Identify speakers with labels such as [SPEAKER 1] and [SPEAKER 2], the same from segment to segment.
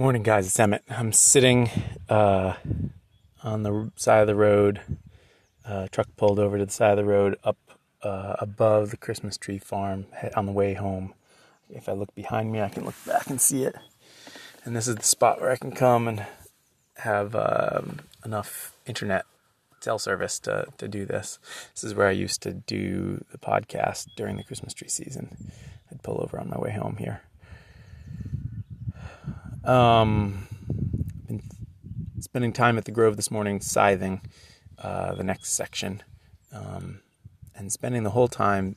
[SPEAKER 1] Morning, guys. It's Emmett. I'm sitting uh, on the side of the road. Uh, truck pulled over to the side of the road up uh, above the Christmas tree farm on the way home. If I look behind me, I can look back and see it. And this is the spot where I can come and have um, enough internet cell service to, to do this. This is where I used to do the podcast during the Christmas tree season. I'd pull over on my way home here. Um, been spending time at the Grove this morning scything uh, the next section, um, and spending the whole time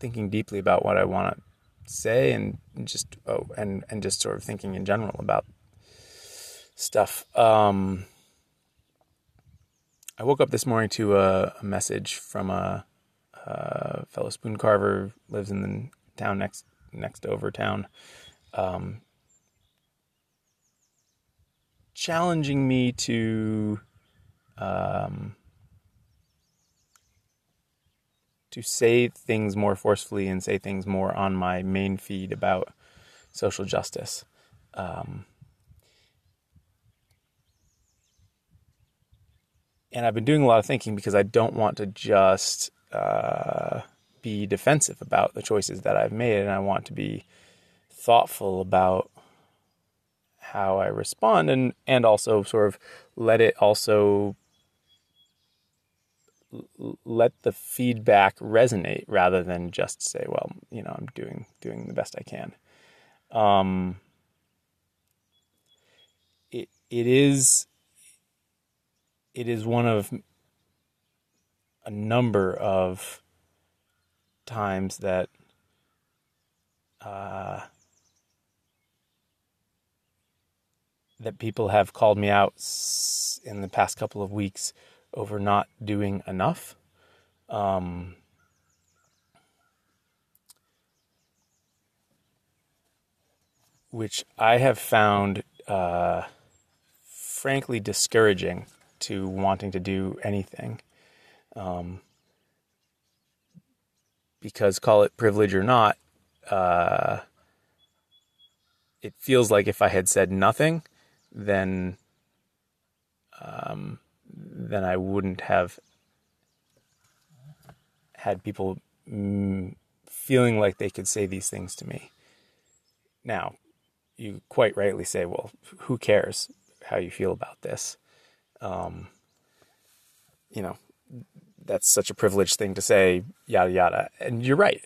[SPEAKER 1] thinking deeply about what I want to say, and just oh, and and just sort of thinking in general about stuff. Um, I woke up this morning to a, a message from a, a, fellow spoon carver lives in the town next next over town. Um, challenging me to um, to say things more forcefully and say things more on my main feed about social justice. Um, and I've been doing a lot of thinking because I don't want to just uh, be defensive about the choices that I've made, and I want to be thoughtful about how I respond and and also sort of let it also let the feedback resonate rather than just say well you know I'm doing doing the best I can. Um it it is it is one of a number of times that uh, that people have called me out in the past couple of weeks over not doing enough. Um, which I have found uh, frankly discouraging to wanting to do anything. Um, because call it privilege or not, uh, it feels like if I had said nothing, then um, then I wouldn't have had people mm, feeling like they could say these things to me. Now, you quite rightly say, well, who cares how you feel about this? Um, you know, that's such a privileged thing to say, yada, yada. And you're right.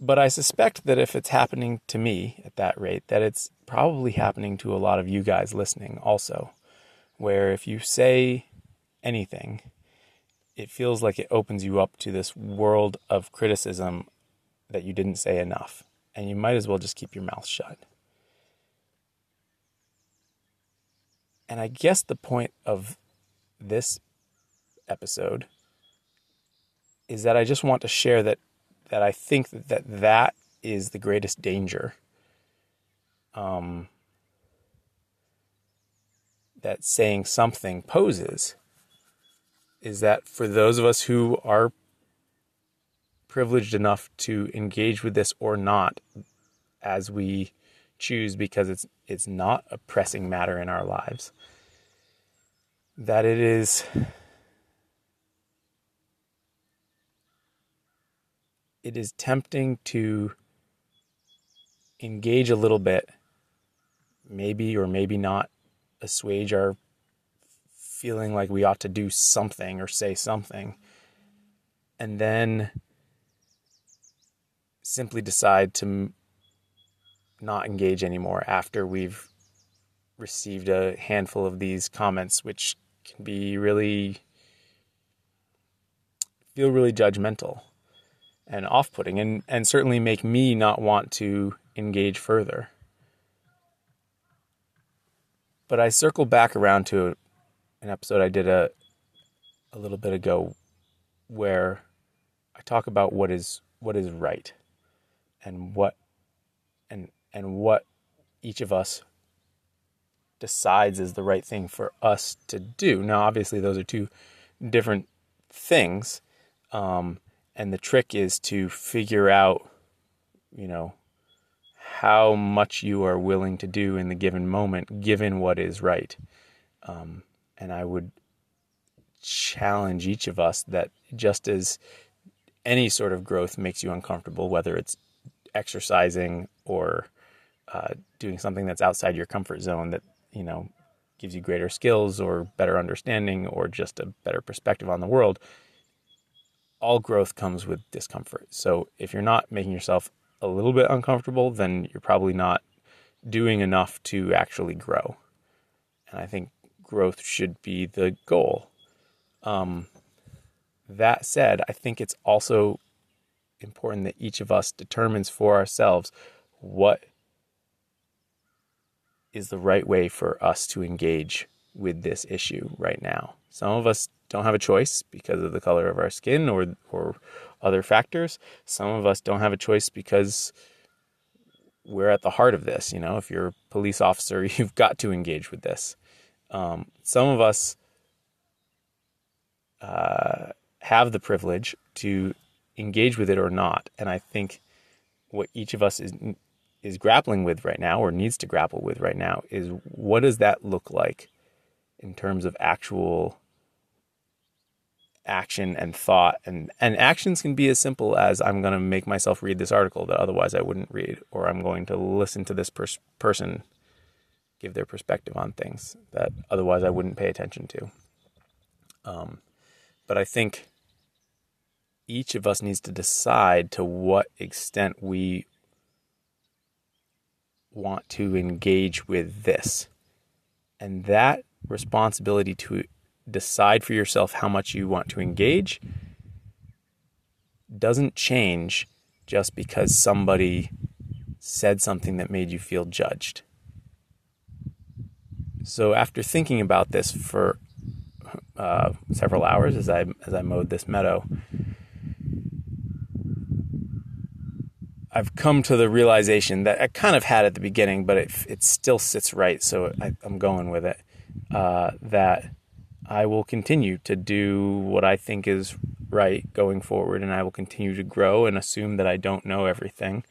[SPEAKER 1] But I suspect that if it's happening to me at that rate, that it's probably happening to a lot of you guys listening also, where if you say anything, it feels like it opens you up to this world of criticism that you didn't say enough. And you might as well just keep your mouth shut. And I guess the point of this episode is that I just want to share that that I think that that is the greatest danger um, that saying something poses is that for those of us who are privileged enough to engage with this or not as we choose because it's it's not a pressing matter in our lives that it is it is tempting to engage a little bit maybe or maybe not assuage our feeling like we ought to do something or say something and then simply decide to not engage anymore after we've received a handful of these comments which can be really feel really judgmental and off-putting and and certainly make me not want to engage further but I circle back around to an episode I did a a little bit ago where I talk about what is what is right and what and and what each of us decides is the right thing for us to do. Now, obviously, those are two different things, um, and the trick is to figure out, you know, how much you are willing to do in the given moment, given what is right. Um, and I would challenge each of us that just as any sort of growth makes you uncomfortable, whether it's exercising or uh, doing something that's outside your comfort zone that you know gives you greater skills or better understanding or just a better perspective on the world all growth comes with discomfort. So if you're not making yourself a little bit uncomfortable then you're probably not doing enough to actually grow. And i think growth should be the goal. Um, that said i think it's also important that each of us determines for ourselves what is the right way for us to engage with this issue right now. Some of us don't have a choice because of the color of our skin or or other factors. Some of us don't have a choice because we're at the heart of this. You know, if you're a police officer, you've got to engage with this. Um, some of us uh, have the privilege to engage with it or not, and I think what each of us is is grappling with right now or needs to grapple with right now is what does that look like in terms of actual action and thought and and actions can be as simple as I'm going to make myself read this article that otherwise I wouldn't read or I'm going to listen to this pers- person give their perspective on things that otherwise I wouldn't pay attention to um, but I think each of us needs to decide to what extent we want to engage with this. And that responsibility to decide for yourself how much you want to engage doesn't change just because somebody said something that made you feel judged. So after thinking about this for uh, several hours as I as I mowed this meadow, I've come to the realization that I kind of had at the beginning, but it it still sits right, so I, am going with it. Uh, that I will continue to do what I think is right going forward, and I will continue to grow and assume that I don't know everything,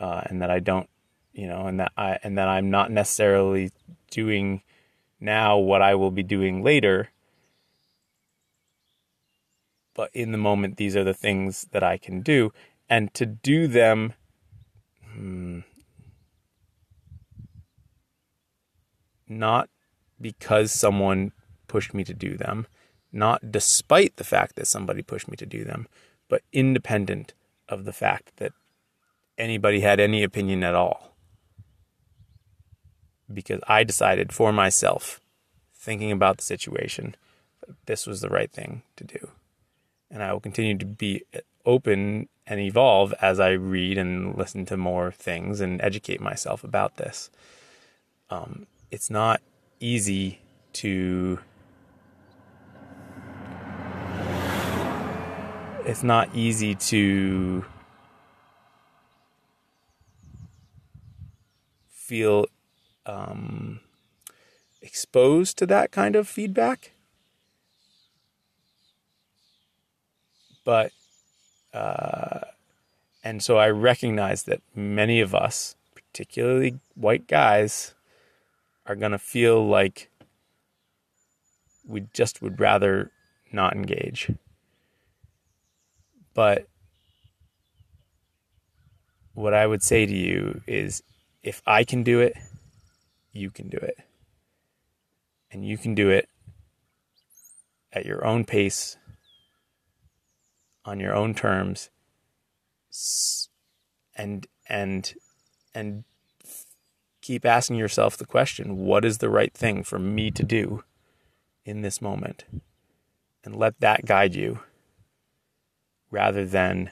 [SPEAKER 1] uh, and that I don't, you know, and that I and that I'm not necessarily doing now what I will be doing later. But in the moment, these are the things that I can do, and to do them Hmm. Not because someone pushed me to do them, not despite the fact that somebody pushed me to do them, but independent of the fact that anybody had any opinion at all. Because I decided for myself, thinking about the situation, this was the right thing to do. And I will continue to be open and evolve as I read and listen to more things and educate myself about this. Um, it's not easy to. It's not easy to feel um, exposed to that kind of feedback. But uh, and so I recognize that many of us, particularly white guys, are going to feel like we just would rather not engage. But what I would say to you is if I can do it, you can do it. And you can do it at your own pace on your own terms and and and keep asking yourself the question what is the right thing for me to do in this moment and let that guide you rather than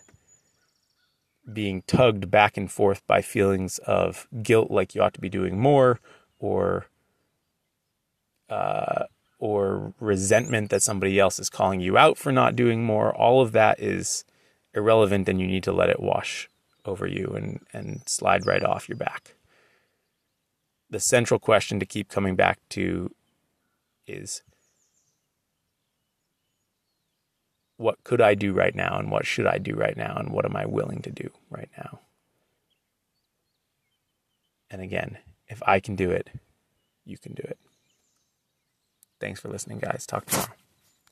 [SPEAKER 1] being tugged back and forth by feelings of guilt like you ought to be doing more or uh, or resentment that somebody else is calling you out for not doing more, all of that is irrelevant and you need to let it wash over you and, and slide right off your back. The central question to keep coming back to is what could I do right now and what should I do right now and what am I willing to do right now? And again, if I can do it, you can do it. Thanks for listening, guys. Talk tomorrow.